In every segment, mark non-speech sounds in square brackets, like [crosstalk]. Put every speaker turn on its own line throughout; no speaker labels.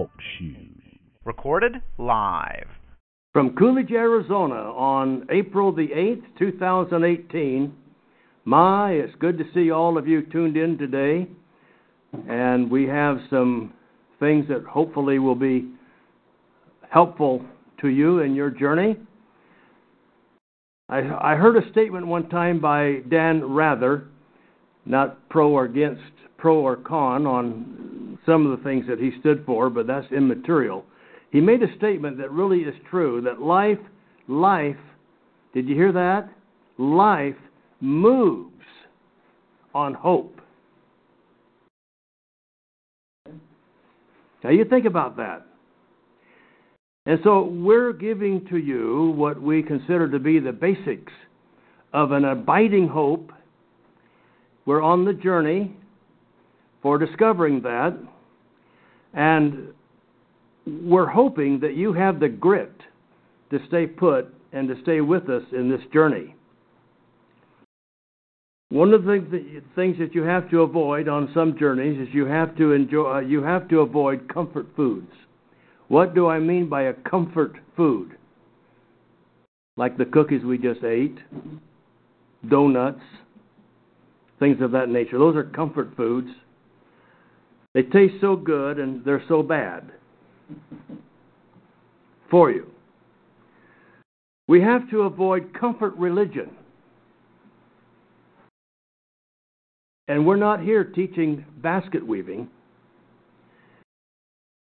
Talk Shoes.
Recorded live.
From Coolidge, Arizona on April the 8th, 2018. My, it's good to see all of you tuned in today. And we have some things that hopefully will be helpful to you in your journey. I, I heard a statement one time by Dan Rather, not pro or against, pro or con on some of the things that he stood for, but that's immaterial. He made a statement that really is true that life, life, did you hear that? Life moves on hope. Now you think about that. And so we're giving to you what we consider to be the basics of an abiding hope. We're on the journey for discovering that. And we're hoping that you have the grit to stay put and to stay with us in this journey. One of the things that you have to avoid on some journeys is you have to enjoy uh, you have to avoid comfort foods. What do I mean by a comfort food? Like the cookies we just ate, donuts, things of that nature. Those are comfort foods. They taste so good and they're so bad for you. We have to avoid comfort religion. And we're not here teaching basket weaving.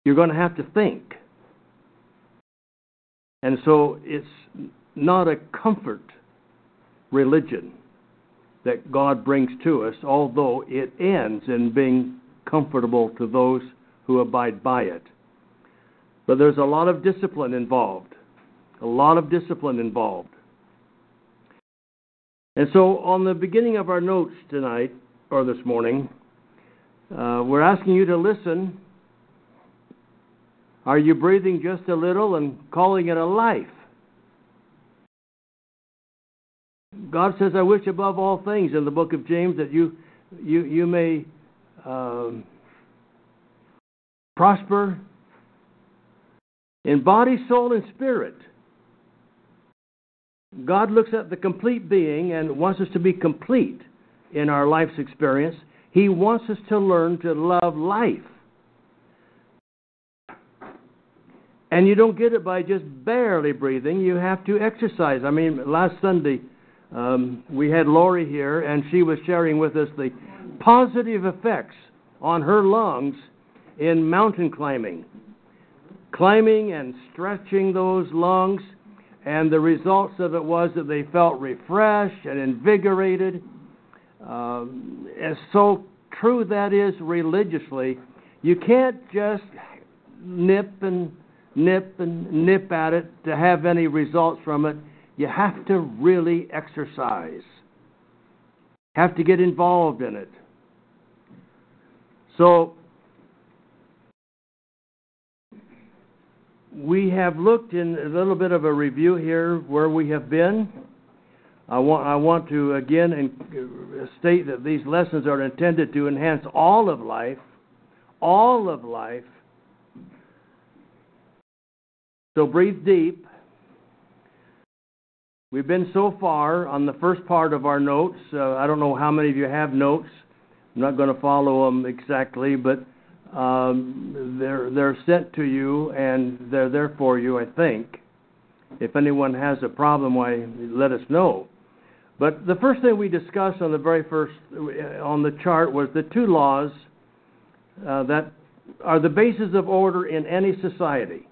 You're going to have to think. And so it's not a comfort religion that God brings to us, although it ends in being comfortable to those who abide by it. But there's a lot of discipline involved. A lot of discipline involved. And so, on the beginning of our notes tonight, or this morning, uh, we're asking you to listen are you breathing just a little and calling it a life? God says, I wish above all things in the book of James that you, you, you may um, prosper in body, soul, and spirit. God looks at the complete being and wants us to be complete in our life's experience. He wants us to learn to love life. And you don't get it by just barely breathing. You have to exercise. I mean, last Sunday um, we had Lori here, and she was sharing with us the positive effects on her lungs in mountain climbing. Climbing and stretching those lungs, and the results of it was that they felt refreshed and invigorated. Um, and so true that is religiously. You can't just nip and nip and nip at it to have any results from it. You have to really exercise. Have to get involved in it. So we have looked in a little bit of a review here where we have been. I want, I want to again state that these lessons are intended to enhance all of life, all of life, so breathe deep. We've been so far on the first part of our notes. Uh, I don't know how many of you have notes. I'm not going to follow them exactly, but um, they're they're sent to you and they're there for you. I think. If anyone has a problem, why let us know. But the first thing we discussed on the very first uh, on the chart was the two laws uh, that are the basis of order in any society.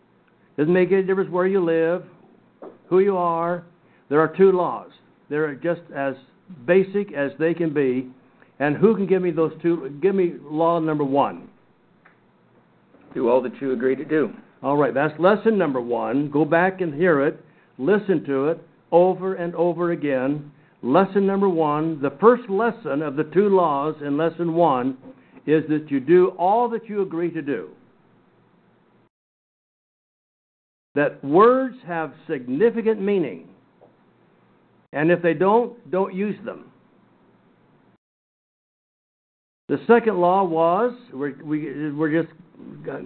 Doesn't make any difference where you live, who you are. There are two laws. They're just as basic as they can be. And who can give me those two? Give me law number one.
Do all that you agree to do.
All right, that's lesson number one. Go back and hear it, listen to it over and over again. Lesson number one, the first lesson of the two laws in lesson one is that you do all that you agree to do. that words have significant meaning. And if they don't, don't use them. The second law was we're, we, we're just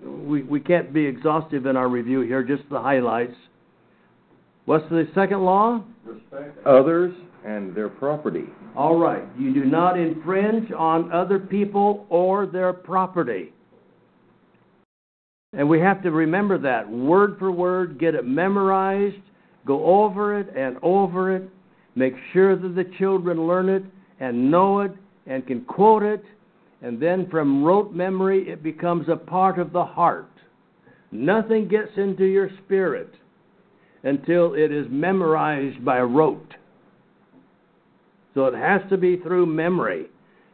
we, we can't be exhaustive in our review here, just the highlights. What's the second law?
Respect others and their property.
All right. You do not infringe on other people or their property. And we have to remember that word for word, get it memorized, go over it and over it, make sure that the children learn it and know it and can quote it, and then from rote memory it becomes a part of the heart. Nothing gets into your spirit until it is memorized by rote. So it has to be through memory.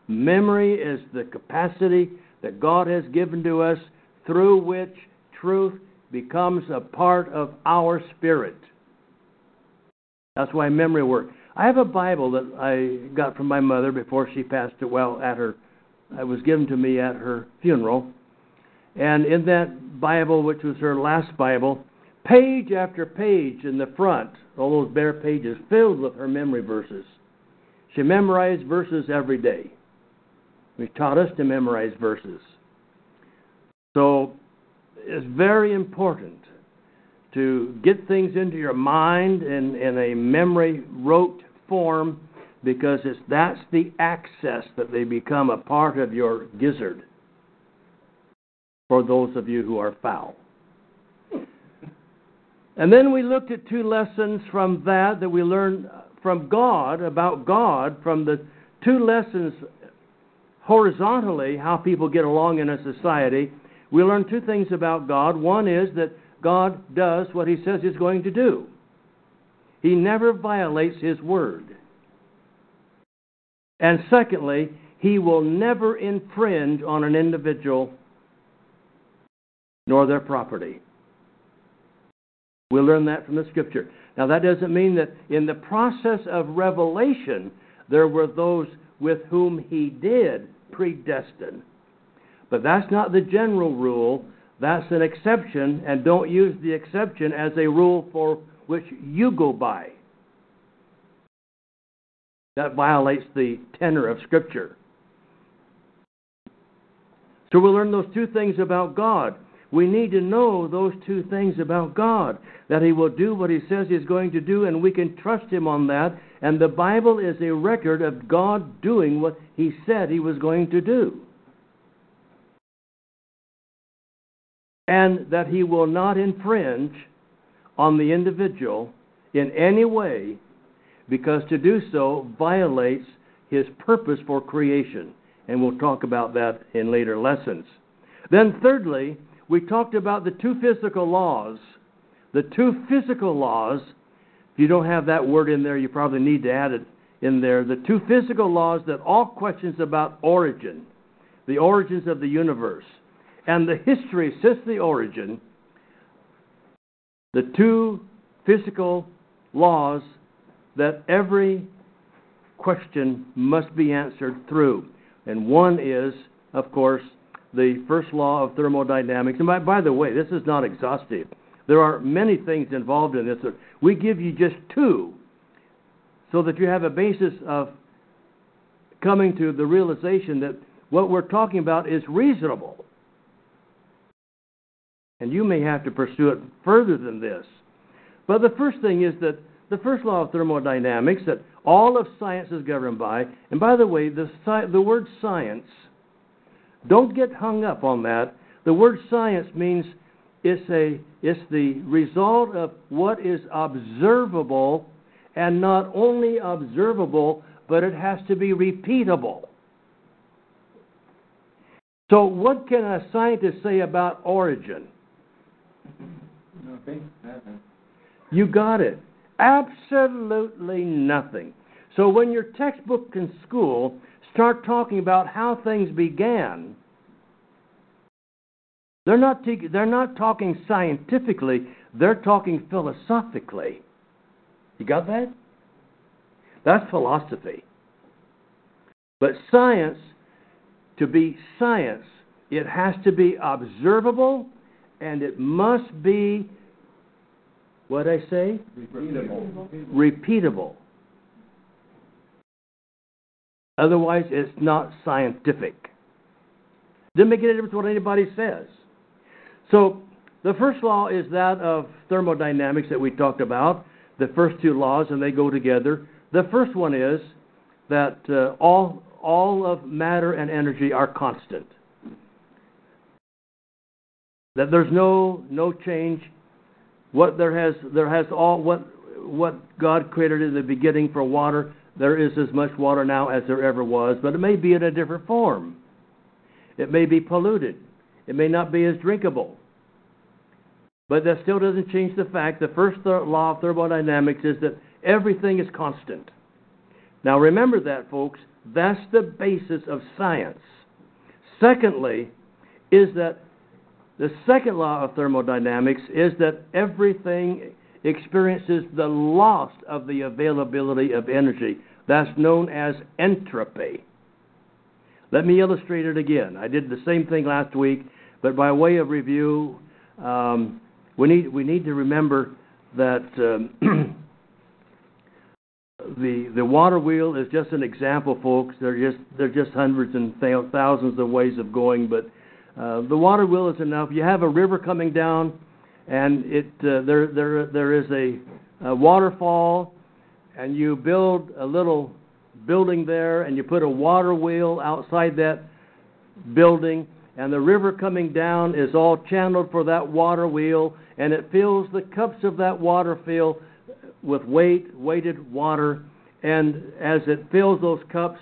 Memory is the capacity that God has given to us through which truth becomes a part of our spirit. That's why memory works. I have a Bible that I got from my mother before she passed it. Well, at her, it was given to me at her funeral. And in that Bible, which was her last Bible, page after page in the front, all those bare pages filled with her memory verses. She memorized verses every day. We taught us to memorize verses. So it's very important to get things into your mind in, in a memory rote form because it's, that's the access that they become a part of your gizzard for those of you who are fowl. And then we looked at two lessons from that that we learned from God, about God, from the two lessons horizontally, how people get along in a society. We learned two things about God. One is that God does what He says He's going to do, He never violates His word. And secondly, He will never infringe on an individual nor their property. We'll learn that from the Scripture. Now, that doesn't mean that in the process of revelation, there were those with whom He did predestine. But that's not the general rule. That's an exception, and don't use the exception as a rule for which you go by. That violates the tenor of Scripture. So we'll learn those two things about God. We need to know those two things about God that He will do what He says He's going to do, and we can trust Him on that. And the Bible is a record of God doing what He said He was going to do. And that He will not infringe on the individual in any way, because to do so violates His purpose for creation. And we'll talk about that in later lessons. Then, thirdly, we talked about the two physical laws. The two physical laws, if you don't have that word in there, you probably need to add it in there. The two physical laws that all questions about origin, the origins of the universe, and the history since the origin, the two physical laws that every question must be answered through. And one is, of course, the first law of thermodynamics. And by, by the way, this is not exhaustive. There are many things involved in this. We give you just two so that you have a basis of coming to the realization that what we're talking about is reasonable. And you may have to pursue it further than this. But the first thing is that the first law of thermodynamics that all of science is governed by, and by the way, the, the word science don't get hung up on that. The word science means it's, a, it's the result of what is observable, and not only observable, but it has to be repeatable. So, what can a scientist say about origin?
Nothing.
You got it. Absolutely nothing. So, when your textbook in school start talking about how things began, they're not, te- they're not talking scientifically, they're talking philosophically. You got that? That's philosophy. But science, to be science, it has to be observable and it must be, what I say?
Repeatable.
Repeatable. Otherwise, it's not scientific. Doesn't make any difference what anybody says. So, the first law is that of thermodynamics that we talked about, the first two laws, and they go together. The first one is that uh, all, all of matter and energy are constant. That there's no, no change. What there has, there has all, what, what God created in the beginning for water, there is as much water now as there ever was, but it may be in a different form. It may be polluted. It may not be as drinkable. But that still doesn't change the fact the first th- law of thermodynamics is that everything is constant. Now remember that, folks. That's the basis of science. Secondly, is that the second law of thermodynamics is that everything experiences the loss of the availability of energy. That's known as entropy. Let me illustrate it again. I did the same thing last week, but by way of review, um, we need we need to remember that um, [clears throat] the the water wheel is just an example, folks. There just there are just hundreds and thousands of ways of going, but uh, the water wheel is enough. You have a river coming down, and it uh, there there there is a, a waterfall, and you build a little building there, and you put a water wheel outside that building, and the river coming down is all channeled for that water wheel, and it fills the cups of that water fill with weight, weighted water, and as it fills those cups,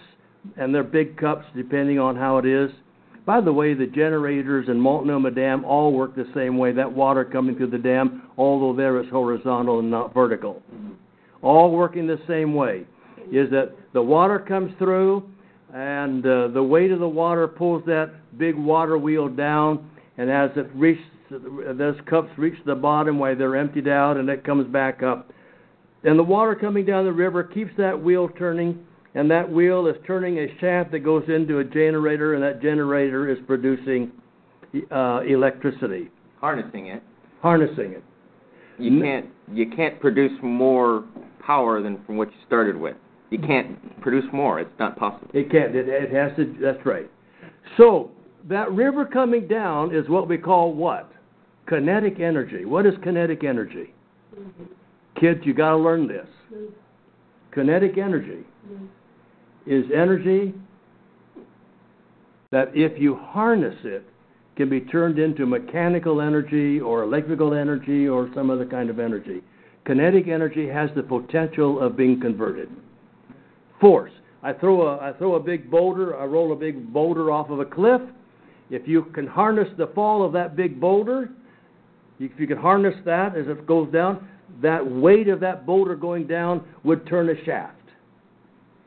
and they're big cups depending on how it is. By the way, the generators in Multnomah Dam all work the same way. That water coming through the dam, although there it's horizontal and not vertical, all working the same way. Is that the water comes through, and uh, the weight of the water pulls that big water wheel down, and as it reaches, those cups reach the bottom while they're emptied out, and it comes back up. And the water coming down the river keeps that wheel turning, and that wheel is turning a shaft that goes into a generator, and that generator is producing uh, electricity,
Harnessing it.
harnessing it.
You can't you can't produce more power than from what you started with. You can't produce more. It's not possible.
It can't. It, it has to. That's right. So that river coming down is what we call what? Kinetic energy. What is kinetic energy? Mm-hmm. Kids, you got to learn this. Mm-hmm. Kinetic energy mm-hmm. Is energy that, if you harness it, can be turned into mechanical energy or electrical energy or some other kind of energy. Kinetic energy has the potential of being converted. Force. I throw a I throw a big boulder, I roll a big boulder off of a cliff. If you can harness the fall of that big boulder, if you can harness that as it goes down, that weight of that boulder going down would turn a shaft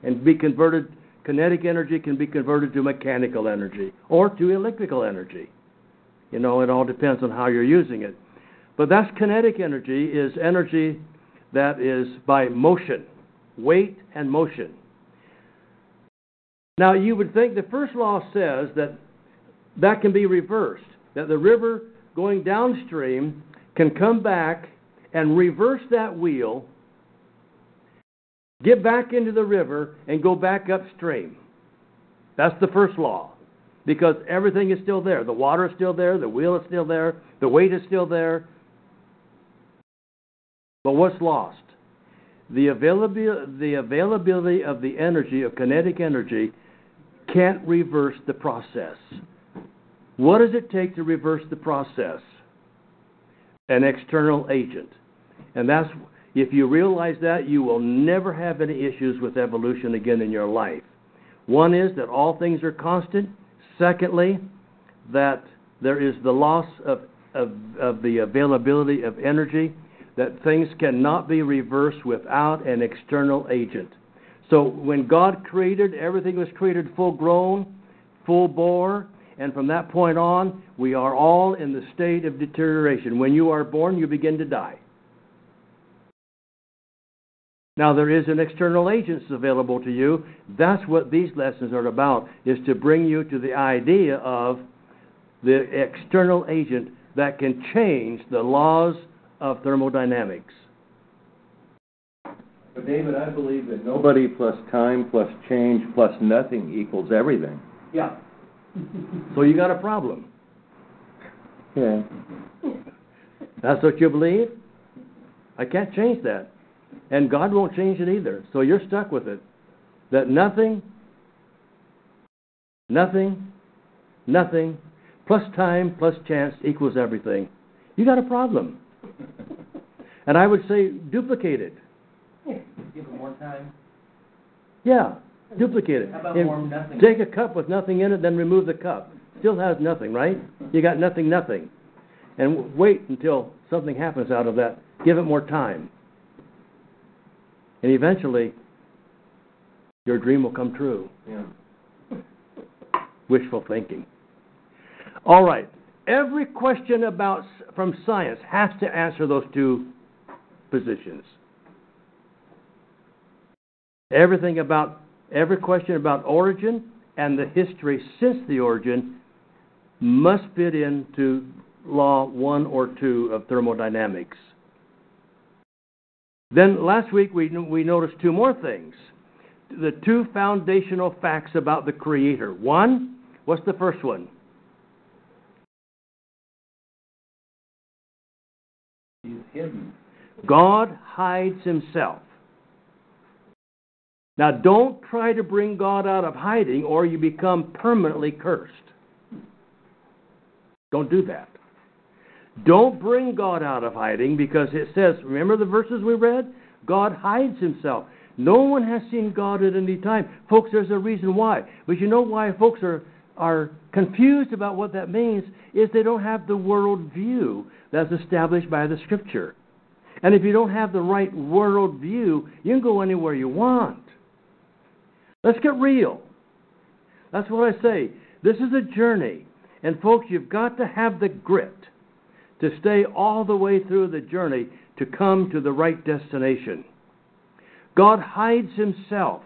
and be converted. Kinetic energy can be converted to mechanical energy or to electrical energy. You know, it all depends on how you're using it. But that's kinetic energy is energy that is by motion, weight and motion. Now, you would think the first law says that that can be reversed, that the river going downstream can come back and reverse that wheel, get back into the river, and go back upstream. That's the first law. Because everything is still there. The water is still there, the wheel is still there, the weight is still there. But what's lost? The availability, the availability of the energy, of kinetic energy, can't reverse the process. What does it take to reverse the process? An external agent. And that's if you realize that, you will never have any issues with evolution again in your life. One is that all things are constant. Secondly, that there is the loss of, of, of the availability of energy, that things cannot be reversed without an external agent. So when God created, everything was created full grown, full bore, and from that point on, we are all in the state of deterioration. When you are born, you begin to die. Now there is an external agent available to you. That's what these lessons are about, is to bring you to the idea of the external agent that can change the laws of thermodynamics.
But David, I believe that nobody plus time plus change plus nothing equals everything.
Yeah. So you got a problem.
Yeah.
That's what you believe? I can't change that. And God won't change it either. So you're stuck with it. That nothing, nothing, nothing, plus time, plus chance equals everything. You got a problem. [laughs] And I would say duplicate it.
Give it more time.
Yeah, duplicate it.
How about
And
more nothing?
Take a cup with nothing in it, then remove the cup. Still has nothing, right? You got nothing, nothing. And w- wait until something happens out of that. Give it more time. And eventually, your dream will come true.
Yeah.
Wishful thinking. All right. Every question about from science has to answer those two positions. Everything about every question about origin and the history since the origin must fit into law 1 or 2 of thermodynamics. Then last week we we noticed two more things. The two foundational facts about the creator. One, what's the first one?
He's hidden.
God hides himself. Now, don't try to bring God out of hiding or you become permanently cursed. Don't do that. Don't bring God out of hiding because it says, remember the verses we read? God hides himself. No one has seen God at any time. Folks, there's a reason why. But you know why folks are, are confused about what that means is they don't have the world view that's established by the Scripture. And if you don't have the right world view, you can go anywhere you want. Let's get real. That's what I say. This is a journey. And folks, you've got to have the grit to stay all the way through the journey to come to the right destination. God hides himself.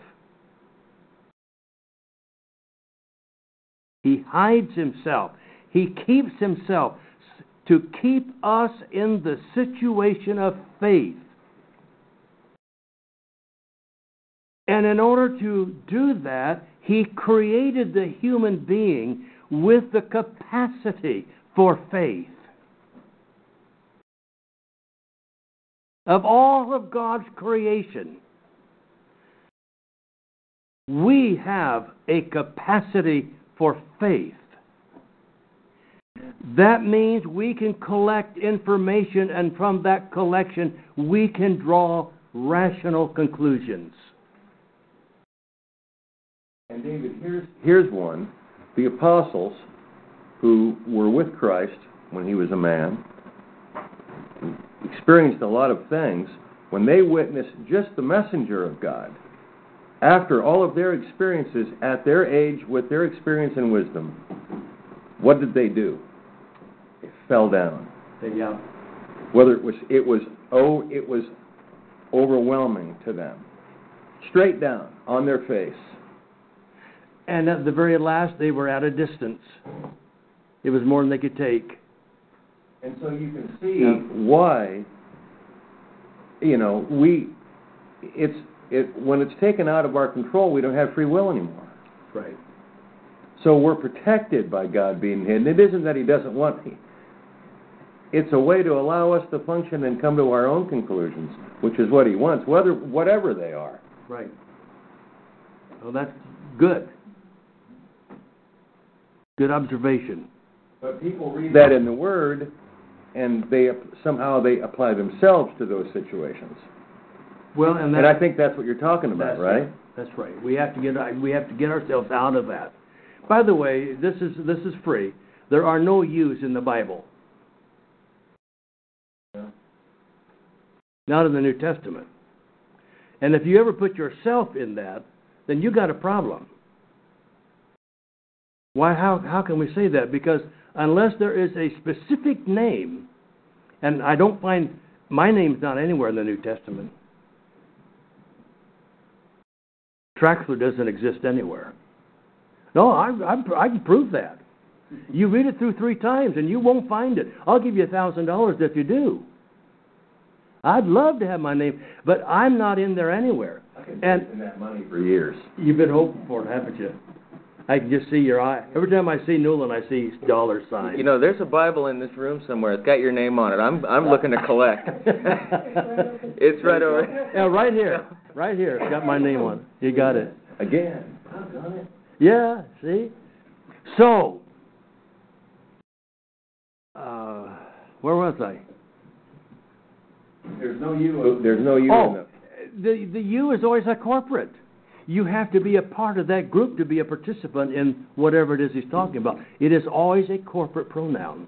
He hides himself. He keeps himself to keep us in the situation of faith. And in order to do that, he created the human being with the capacity for faith. Of all of God's creation, we have a capacity for faith. That means we can collect information, and from that collection, we can draw rational conclusions.
And David, here's here's one. The apostles who were with Christ when he was a man experienced a lot of things when they witnessed just the messenger of God. After all of their experiences at their age with their experience and wisdom, what did they do? They fell down.
They Yeah.
Whether it was it was oh it was overwhelming to them. Straight down on their face.
And at the very last, they were at a distance. It was more than they could take.
And so you can see
Yeah.
why, you know, we, it's, it, when it's taken out of our control, we don't have free will anymore.
Right.
So we're protected by God being hidden. It isn't that He doesn't want me. It's a way to allow us to function and come to our own conclusions, which is what He wants, whether whatever they are.
Right. Well, that's good. Good observation.
But people read that in the Word, and they somehow they apply themselves to those situations.
Well, and
And I think that's what you're talking about, right?
That's right. We have to get uh, we have to get ourselves out of that. By the way, this is this is free. There are no yous in the Bible. Not in the New Testament. And if you ever put yourself in that, then you got a problem. Why how how can we say that? Because unless there is a specific name, and I don't find my name's not anywhere in the New Testament. Traxler doesn't exist anywhere. No, I, I, I can prove that. You read it through three times and you won't find it. I'll give you a thousand dollars if you do. I'd love to have my name, but I'm not in there anywhere.
I've been
And-
that money for years.
You've been hoping for it, haven't you? I can just see your eye. Every time I see Newland, I see dollar signs.
You know, there's a Bible in this room somewhere. It's got your name on it. I'm I'm looking to collect. [laughs] it's right over.
Yeah, right here. Right here. It's got my name on it. You got it.
Again. I've done it.
Yeah, see? So, uh, where was I?
There's no you. There's no you. in
Oh,
the,
the the you is always a corporate. You have to be a part of that group to be a participant in whatever it is he's talking about. It is always a corporate pronoun.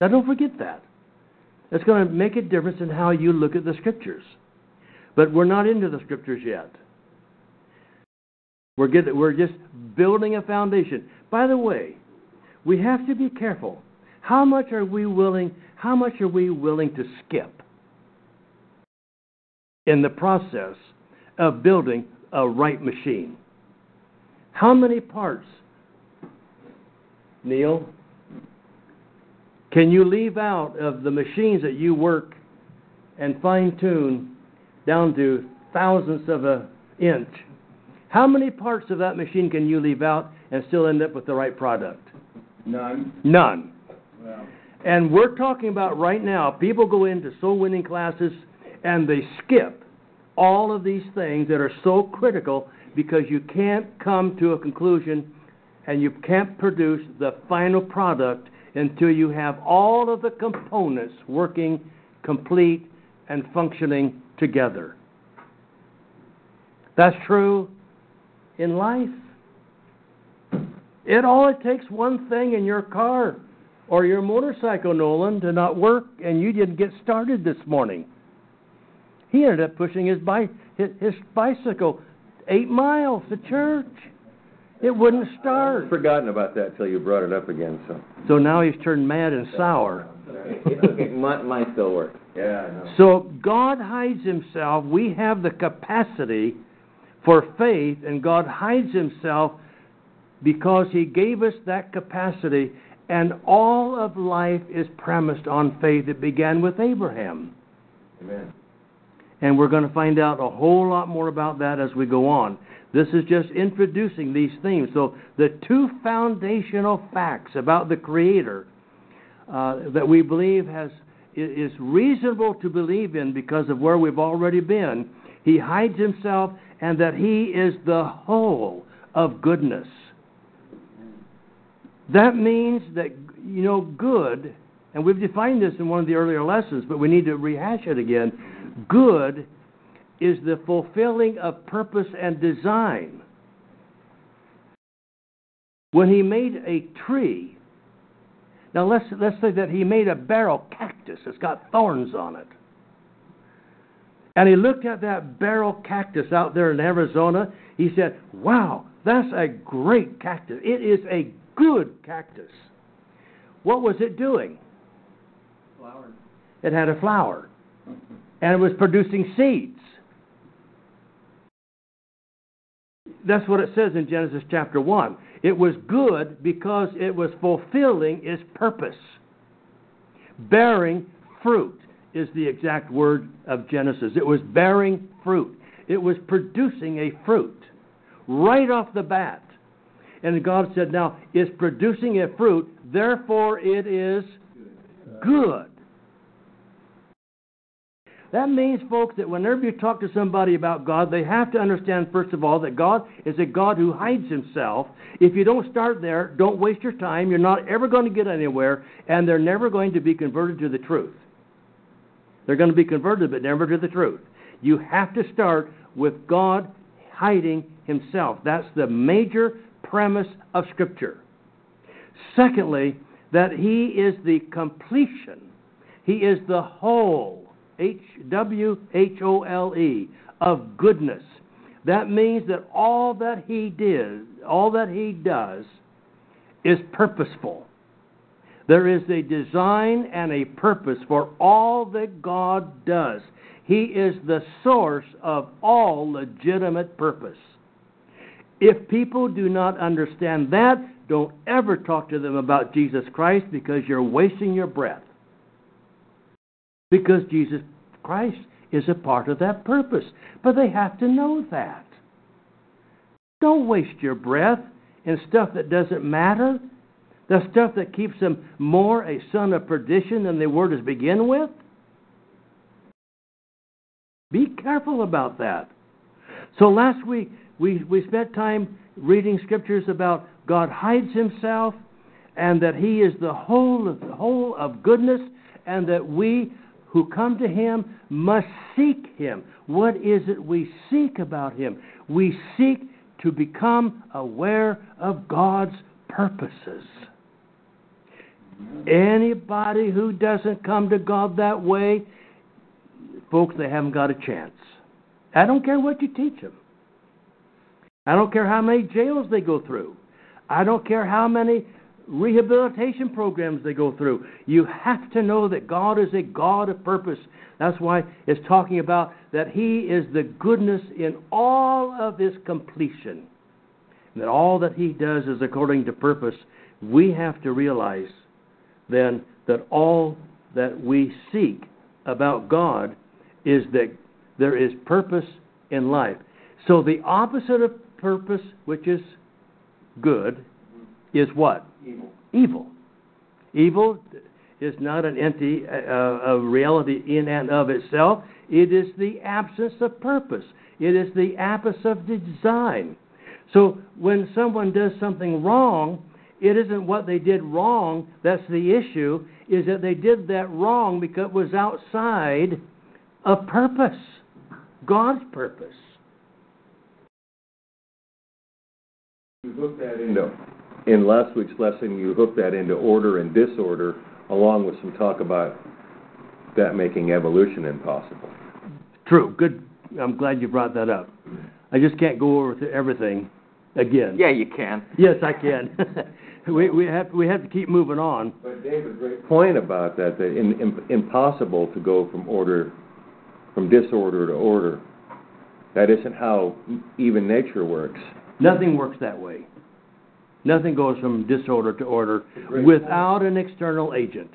Now, don't forget that. It's going to make a difference in how you look at the scriptures. But we're not into the scriptures yet. We're we're just building a foundation. By the way, we have to be careful. How much are we willing? How much are we willing to skip in the process of building a right machine? How many parts, Neil, can you leave out of the machines that you work and fine tune down to thousandths of an inch? How many parts of that machine can you leave out and still end up with the right product?
none.
None. And we're talking about right now, people go into soul winning classes and they skip all of these things that are so critical because you can't come to a conclusion and you can't produce the final product until you have all of the components working complete and functioning together. That's true in life. It all it takes one thing in your car or your motorcycle, Nolan, to not work, and you didn't get started this morning. He ended up pushing his, bi- his, his bicycle eight miles to church. It wouldn't start.
I'd
start.
forgotten about that till you brought it up again. So.
So now he's turned mad and sour.
It's okay. Mine, mine still works.
Yeah, I know.
So God hides himself. We have the capacity for faith, and God hides himself because he gave us that capacity. And all of life is premised on faith. It began with Abraham.
Amen.
And we're going to find out a whole lot more about that as we go on. This is just introducing these themes. So, the two foundational facts about the Creator uh, that we believe has is reasonable to believe in because of where we've already been. He hides himself, and that He is the whole of goodness. That means that you know good, and we've defined this in one of the earlier lessons, but we need to rehash it again. Good is the fulfilling of purpose and design. When he made a tree, now let's let's say that he made a barrel cactus that's got thorns on it. And he looked at that barrel cactus out there in Arizona. He said, Wow, that's a great cactus. It is a good cactus. What was it doing?
Flowers.
It had a flower. [laughs] And it was producing seeds. That's what it says in Genesis chapter 1. It was good because it was fulfilling its purpose. Bearing fruit is the exact word of Genesis. It was bearing fruit, it was producing a fruit right off the bat. And God said, Now, it's producing a fruit, therefore it is good. That means, folks, that whenever you talk to somebody about God, they have to understand, first of all, that God is a God who hides himself. If you don't start there, don't waste your time. You're not ever going to get anywhere, and they're never going to be converted to the truth. They're going to be converted, but never to the truth. You have to start with God hiding himself. That's the major premise of Scripture. Secondly, that he is the completion, he is the whole. H W H O L E, of goodness. That means that all that he did, all that he does, is purposeful. There is a design and a purpose for all that God does. He is the source of all legitimate purpose. If people do not understand that, don't ever talk to them about Jesus Christ because you're wasting your breath because Jesus Christ is a part of that purpose. But they have to know that. Don't waste your breath in stuff that doesn't matter. The stuff that keeps them more a son of perdition than they were to begin with. Be careful about that. So last week we, we spent time reading scriptures about God hides himself and that he is the whole whole of goodness and that we who come to him must seek him. What is it we seek about him? We seek to become aware of God's purposes. Anybody who doesn't come to God that way, folks, they haven't got a chance. I don't care what you teach them. I don't care how many jails they go through. I don't care how many rehabilitation programs they go through. You have to know that God is a God of purpose. That's why it's talking about that He is the goodness in all of His completion. That all that He does is according to purpose. We have to realize then that all that we seek about God is that there is purpose in life. So the opposite of purpose, which is good, is what?
Evil.
Evil. Evil is not an entity, uh, a reality in and of itself. It is the absence of purpose. It is the absence of design. So when someone does something wrong, it isn't what they did wrong that's the issue, is that they did that wrong because it was outside of purpose, God's purpose.
You hook that into, in last week's lesson, you hooked that into order and disorder, along with some talk about that making evolution impossible.
True. Good. I'm glad you brought that up. I just can't go over everything again.
Yeah, you can.
Yes, I can. [laughs] we we have we have to keep moving on.
But David, great point about that, that in, in, impossible to go from order, from disorder to order. That isn't how even nature works.
Nothing works that way. Nothing goes from disorder to order
Great
without an external agent.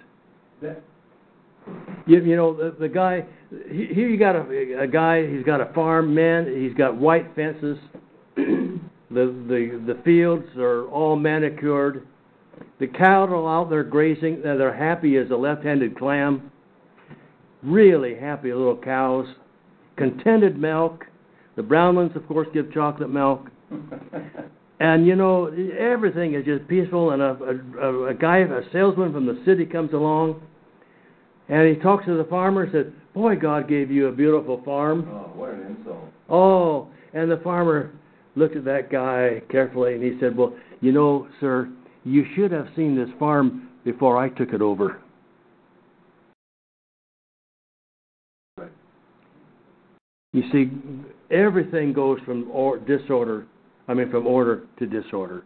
You, you know, the, the guy, he- here you got a, a guy, he's got a farm, man, he's got white fences. [clears throat] the, the, the fields are all manicured. The cattle are out there grazing, they're happy as a left-handed clam. Really happy little cows. Contented milk. The brown ones, of course, give chocolate milk. [laughs] And you know, everything is just peaceful. And a, a, a guy, a salesman from the city comes along, and he talks to the farmer and says, "Boy, God gave you a beautiful farm."
Oh, what an insult.
Oh, and the farmer looked at that guy carefully, and he said, "Well, you know, sir, you should have seen this farm before I took it over." You see, everything goes from or, disorder, I mean, from order to disorder.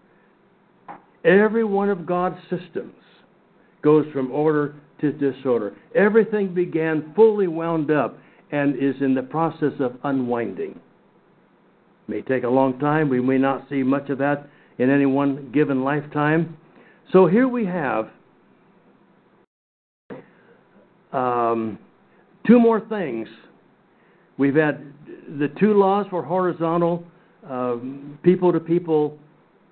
Every one of God's systems goes from order to disorder. Everything began fully wound up and is in the process of unwinding. It May take a long time. We may not see much of that in any one given lifetime. So here we have um, two more things. We've had the two laws for horizontal people to people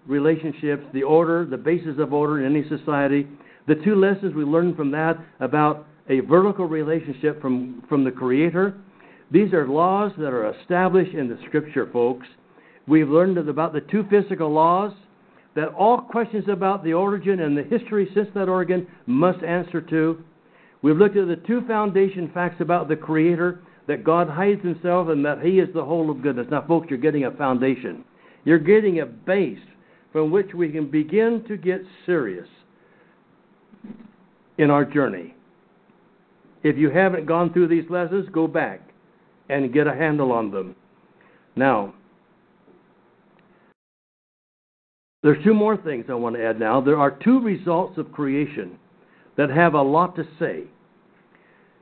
relationships, the order, the basis of order in any society. The two lessons we learned from that about a vertical relationship from, from the Creator. These are laws that are established in the Scripture, folks. We've learned about the two physical laws that all questions about the origin and the history since that origin must answer to. We've looked at the two foundation facts about the Creator that God hides Himself and that He is the whole of goodness. Now, folks, you're getting a foundation. You're getting a base from which we can begin to get serious in our journey. If you haven't gone through these lessons, go back and get a handle on them. Now, there's two more things I want to add now. There are two results of creation that have a lot to say.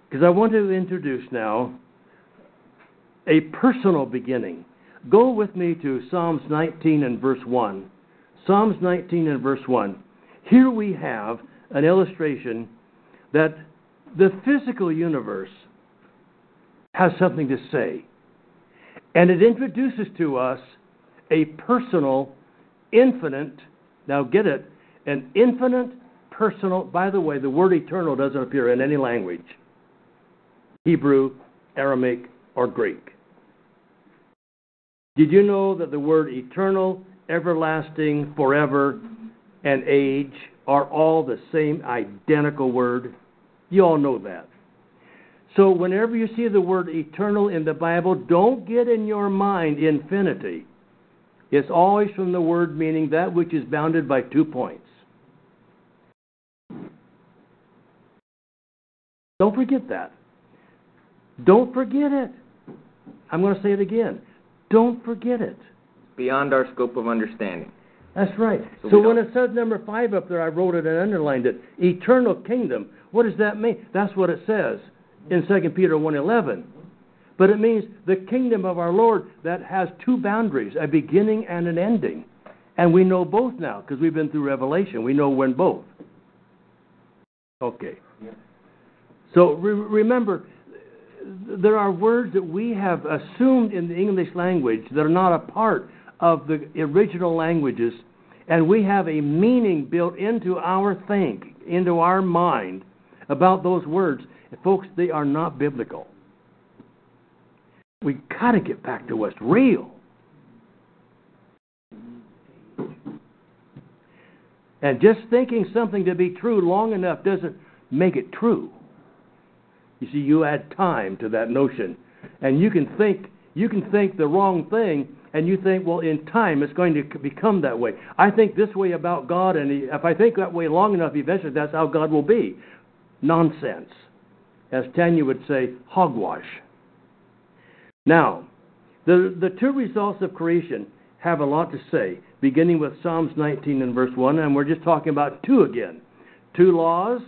Because I want to introduce now a personal beginning. Go with me to Psalms 19 and verse 1. Psalms 19 and verse 1. Here we have an illustration that the physical universe has something to say. And it introduces to us a personal, infinite, now get it, an infinite, personal, by the way, the word eternal doesn't appear in any language Hebrew, Aramaic, or Greek. Did you know that the word eternal, everlasting, forever, and age are all the same identical word? You all know that. So, whenever you see the word eternal in the Bible, don't get in your mind infinity. It's always from the word meaning that which is bounded by two points. Don't forget that. Don't forget it. I'm going to say it again. Don't forget it.
Beyond our scope of understanding.
That's right.
So
So, when
don't-
it says number five up there, I wrote it and underlined it. Eternal kingdom. What does that mean? That's what it says in 2 Peter 1.11. But it means the kingdom of our Lord that has two boundaries, a beginning and an ending. And we know both now because we've been through Revelation. We know when both. Okay. So re- remember, there are words that we have assumed in the English language that are not a part of the original languages, and we have a meaning built into our think, into our mind about those words. Folks, they are not biblical. We got to get back to what's real. And just thinking something to be true long enough doesn't make it true. You see, you add time to that notion, and you can think you can think the wrong thing, and you think, well, in time it's going to become that way. I think this way about God, and if I think that way long enough, eventually that's how God will be. Nonsense, as Tanya would say, hogwash. Now, the the two results of creation have a lot to say, beginning with Psalms 19 and verse 1, and we're just talking about two again. Two laws,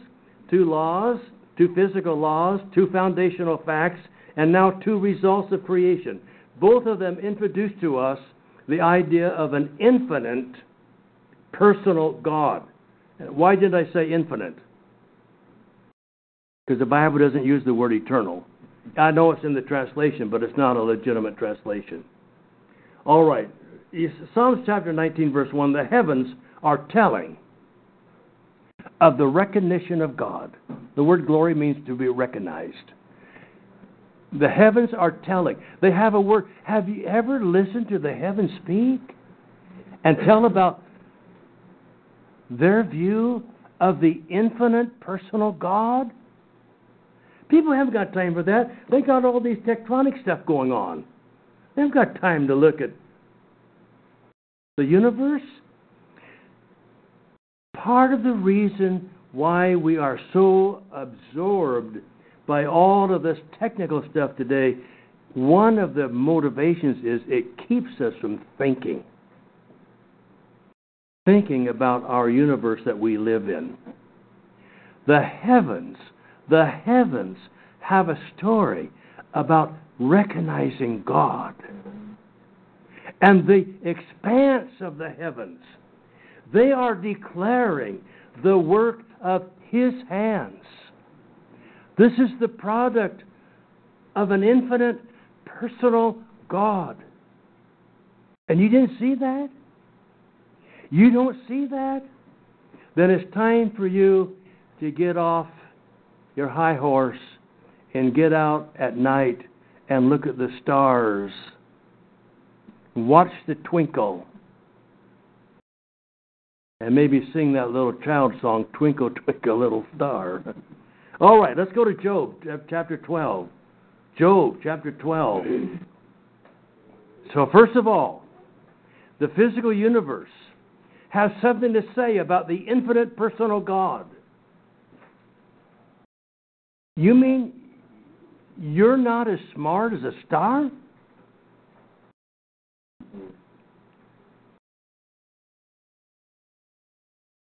two laws, two physical laws, two foundational facts, and now two results of creation. Both of them introduce to us the idea of an infinite personal God. Why did I say infinite? Because the Bible doesn't use the word eternal. I know it's in the translation, but it's not a legitimate translation. All right. Psalms chapter 19, verse 1 the heavens are telling of the recognition of God. The word glory means to be recognized. The heavens are telling. They have a word. Have you ever listened to the heavens speak and tell about their view of the infinite personal God? People haven't got time for that. They got all these tectonic stuff going on. They haven't got time to look at the universe. Part of the reason why we are so absorbed by all of this technical stuff today, one of the motivations is it keeps us from thinking. Thinking about our universe that we live in. The heavens, the heavens have a story about recognizing God. And the expanse of the heavens, they are declaring the work of His hands. This is the product of an infinite personal God. And you didn't see that? You don't see that? Then it's time for you to get off your high horse and get out at night and look at the stars. Watch the twinkle. And maybe sing that little child song, Twinkle, Twinkle, Little Star. All right, let's go to Job, chapter 12. Job, chapter 12. So, first of all, the physical universe has something to say about the infinite personal God. You mean you're not as smart as a star?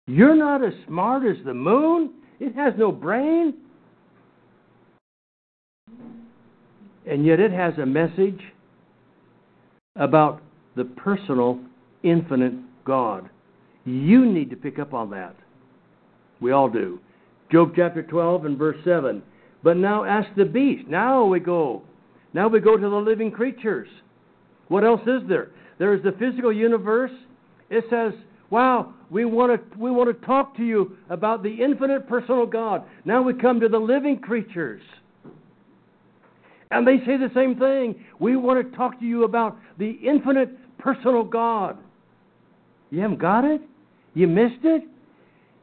You're not as smart as the moon? It has no brain? And yet it has a message about the personal, infinite God. You need to pick up on that. We all do. Job chapter 12 and verse 7. But now ask the beast. Now we go. Now we go to the living creatures. What else is there? There is the physical universe. It says, "Wow, we want to we want to talk to you about the infinite personal God." Now we come to the living creatures. And they say the same thing. We want to talk to you about the infinite personal God. You haven't got it? You missed it?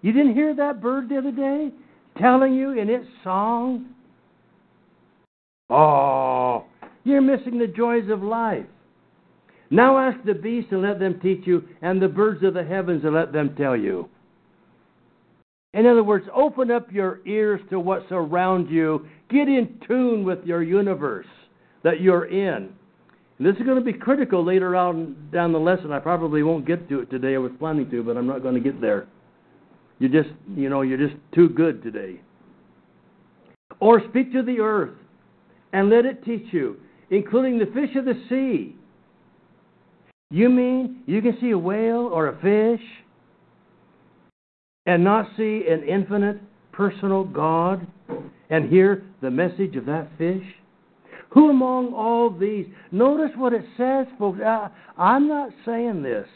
You didn't hear that bird the other day telling you in its song? Oh, you're missing the joys of life. Now ask the beasts and let them teach you, and the birds of the heavens and let them tell you. In other words, open up your ears to what's around you. Get in tune with your universe that you're in. And this is going to be critical later on down the lesson. I probably won't get to it today. I was planning to, but I'm not going to get there. You just, you know, you're just too good today. Or speak to the earth and let it teach you, including the fish of the sea. You mean you can see a whale or a fish and not see an infinite personal God and hear the message of that fish? Who among all these? Notice what it says, folks. I, I'm not saying this.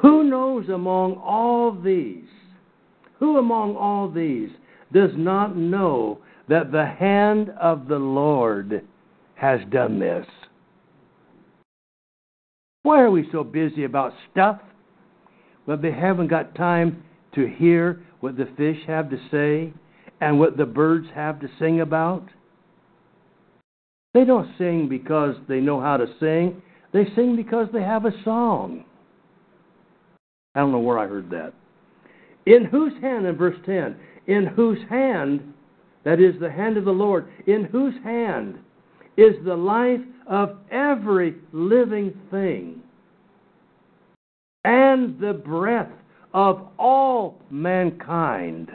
Who knows among all these? Who among all these does not know that the hand of the Lord has done this? Why are we so busy about stuff? Well, they haven't got time to hear what the fish have to say and what the birds have to sing about. They don't sing because they know how to sing, they sing because they have a song. I don't know where I heard that. In whose hand, in verse 10, in whose hand, that is the hand of the Lord, in whose hand is the life of every living thing and the breath of all mankind.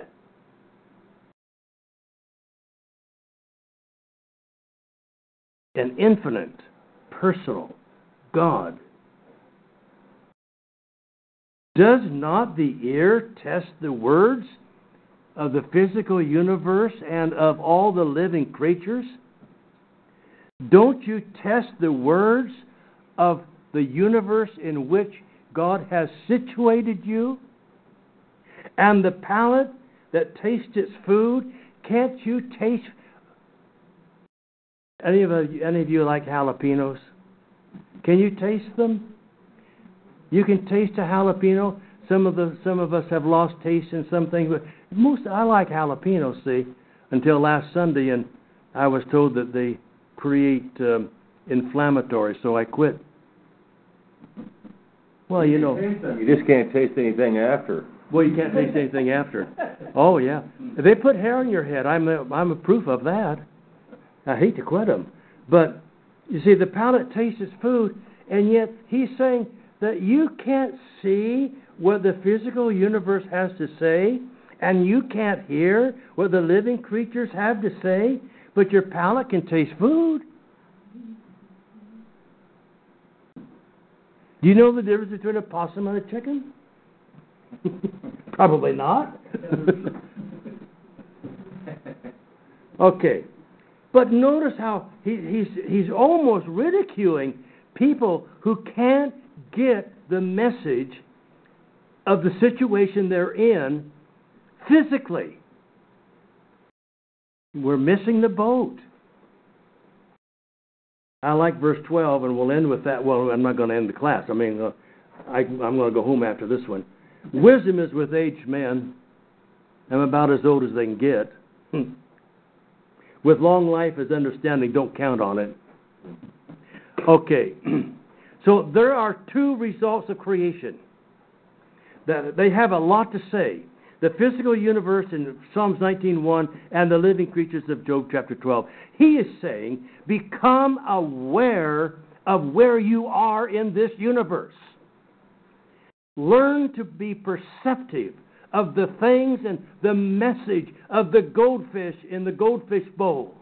An infinite, personal God. Does not the ear test the words of the physical universe and of all the living creatures? Don't you test the words of the universe in which God has situated you? And the palate that tastes its food, can't you taste? Any of, you, any of you like jalapenos? Can you taste them? You can taste a jalapeno. Some of the some of us have lost taste in some things, but most I like jalapenos. See, until last Sunday, and I was told that they create um, inflammatory, so I quit. Well, you know,
You just can't taste anything after.
well, you can't taste anything after. Oh yeah, they put hair on your head, I'm a, I'm a proof of that. I hate to quit them, but you see, the palate tastes food, and yet he's saying that you can't see what the physical universe has to say, and you can't hear what the living creatures have to say, but your palate can taste food. Do you know the difference between a possum and a chicken? [laughs] Probably not. [laughs] okay. But notice how he, he's, he's almost ridiculing people who can't get the message of the situation they're in physically. We're missing the boat. I like verse 12, and we'll end with that. Well, I'm not going to end the class. I mean, uh, I, I'm going to go home after this one. Wisdom is with aged men. I'm about as old as they can get. Hmm. With long life as understanding, don't count on it. Okay. [clears throat] So there are two results of creation. That they have a lot to say. The physical universe in Psalms 19:1 and the living creatures of Job chapter 12. He is saying, become aware of where you are in this universe. Learn to be perceptive of the things and the message of the goldfish in the goldfish bowl.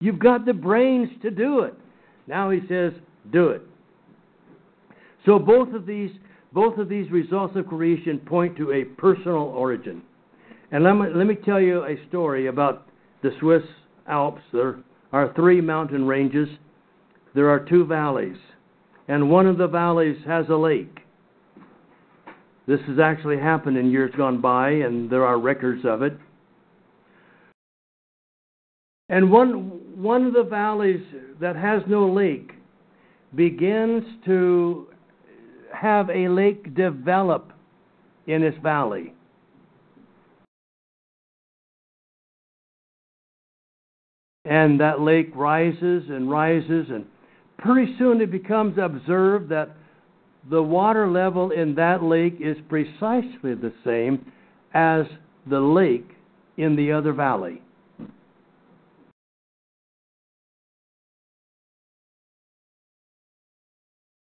You've got the brains to do it. Now he says, do it. So both of these both of these results of creation point to a personal origin. And let me, let me tell you a story about the Swiss Alps. There are three mountain ranges there are two valleys, and one of the valleys has a lake. This has actually happened in years gone by, and there are records of it. And one, one of the valleys that has no lake begins to have a lake develop in this valley. And that lake rises and rises, and pretty soon it becomes observed that the water level in that lake is precisely the same as the lake in the other valley.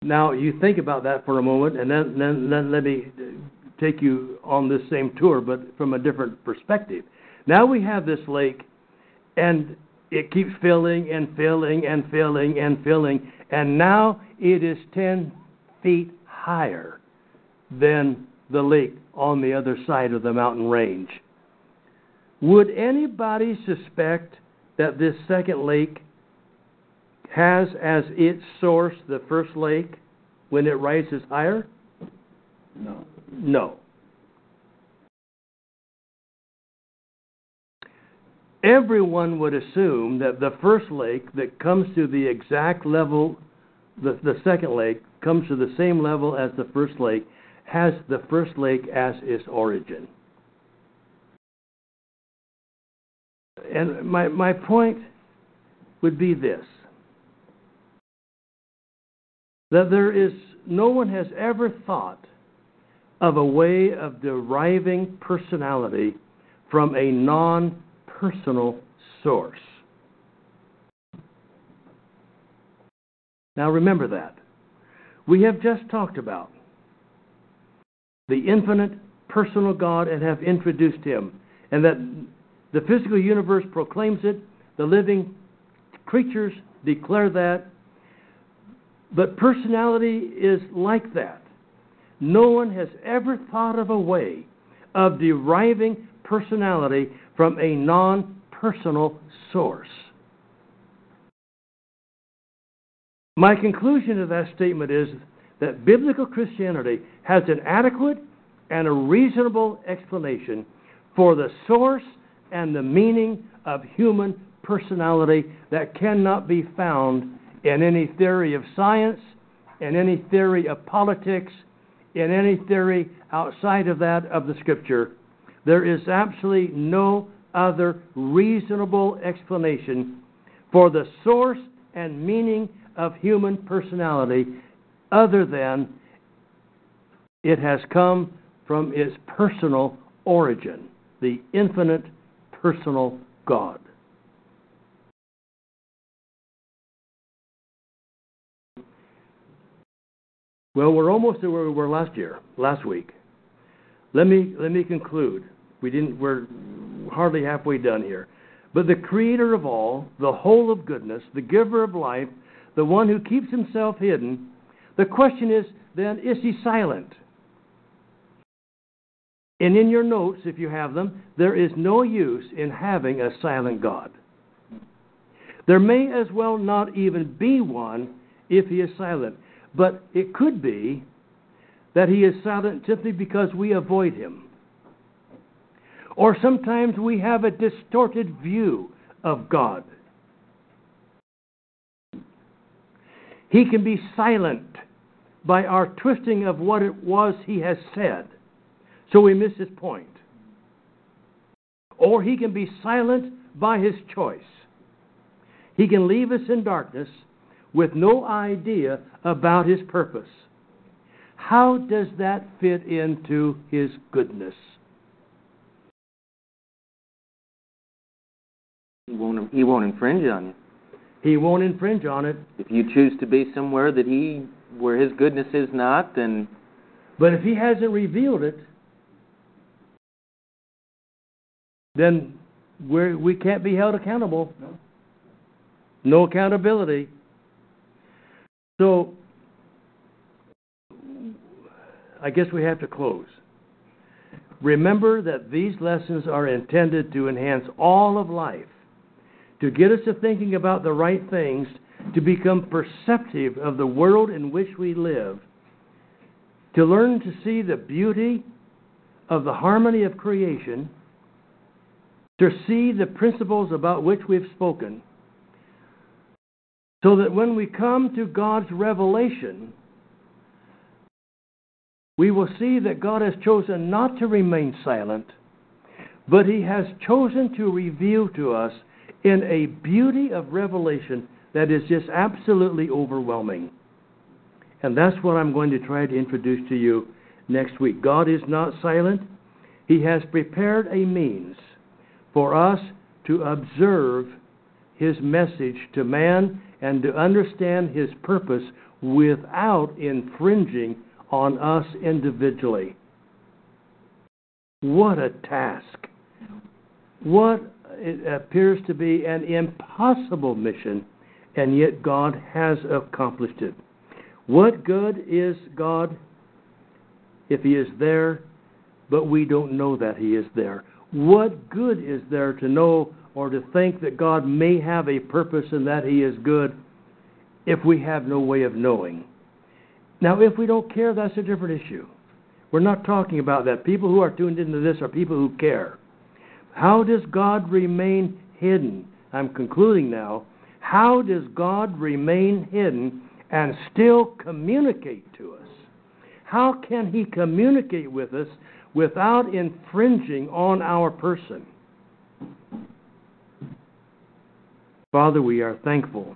Now, you think about that for a moment, and then, then, then let me take you on this same tour, but from a different perspective. Now we have this lake, and it keeps filling and filling and filling and filling, and now it is 10 feet higher than the lake on the other side of the mountain range. Would anybody suspect that this second lake has as its source the first lake when it rises higher?
No.
No. Everyone would assume that the first lake that comes to the exact level, the, the second lake comes to the same level as the first lake, has the first lake as its origin. And my, my point would be this that there is no one has ever thought of a way of deriving personality from a non personal source. Now remember that. We have just talked about the infinite personal God and have introduced him, and that the physical universe proclaims it, the living creatures declare that, but personality is like that. No one has ever thought of a way of deriving personality from a non personal source. My conclusion to that statement is that biblical Christianity has an adequate and a reasonable explanation for the source and the meaning of human personality that cannot be found in any theory of science, in any theory of politics, in any theory outside of that of the Scripture. There is absolutely no other reasonable explanation for the source and meaning of human personality other than it has come from its personal origin, the infinite personal God. Well, we're almost to where we were last year, last week. Let me let me conclude. We didn't. We're hardly halfway done here. But the Creator of all, the whole of goodness, the Giver of life, the one who keeps Himself hidden. The question is then: Is He silent? And in your notes, if you have them, there is no use in having a silent God. There may as well not even be one if He is silent. But it could be that he is silent simply because we avoid him. Or sometimes we have a distorted view of God. He can be silent by our twisting of what it was he has said, so we miss his point. Or he can be silent by his choice. He can leave us in darkness with no idea about his purpose. How does that fit into his goodness?
He won't, he won't infringe on you.
He won't infringe on it.
If you choose to be somewhere that he, where his goodness is not, then
But if he hasn't revealed it, then we're, we can't be held accountable.
No.
No accountability. So, I guess we have to close. Remember that these lessons are intended to enhance all of life, to get us to thinking about the right things, to become perceptive of the world in which we live, to learn to see the beauty of the harmony of creation, to see the principles about which we've spoken, so that when we come to God's revelation, we will see that God has chosen not to remain silent, but He has chosen to reveal to us in a beauty of revelation that is just absolutely overwhelming. And that's what I'm going to try to introduce to you next week. God is not silent, He has prepared a means for us to observe His message to man and to understand His purpose without infringing on us individually. What a task! What appears to be an impossible mission, and yet God has accomplished it. What good is God if He is there, but we don't know that He is there? What good is there to know or to think that God may have a purpose and that He is good if we have no way of knowing? Now, if we don't care, that's a different issue. We're not talking about that. People who are tuned into this are people who care. How does God remain hidden? I'm concluding now. How does God remain hidden and still communicate to us? How can He communicate with us without infringing on our person? Father, we are thankful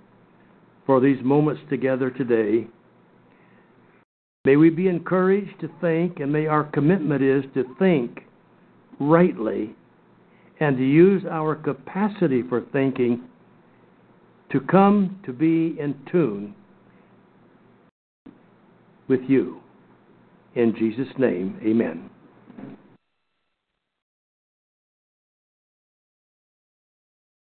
for these moments together today. May we be encouraged to think, and may our commitment is to think rightly and to use our capacity for thinking to come to be in tune with you. In Jesus' name, amen.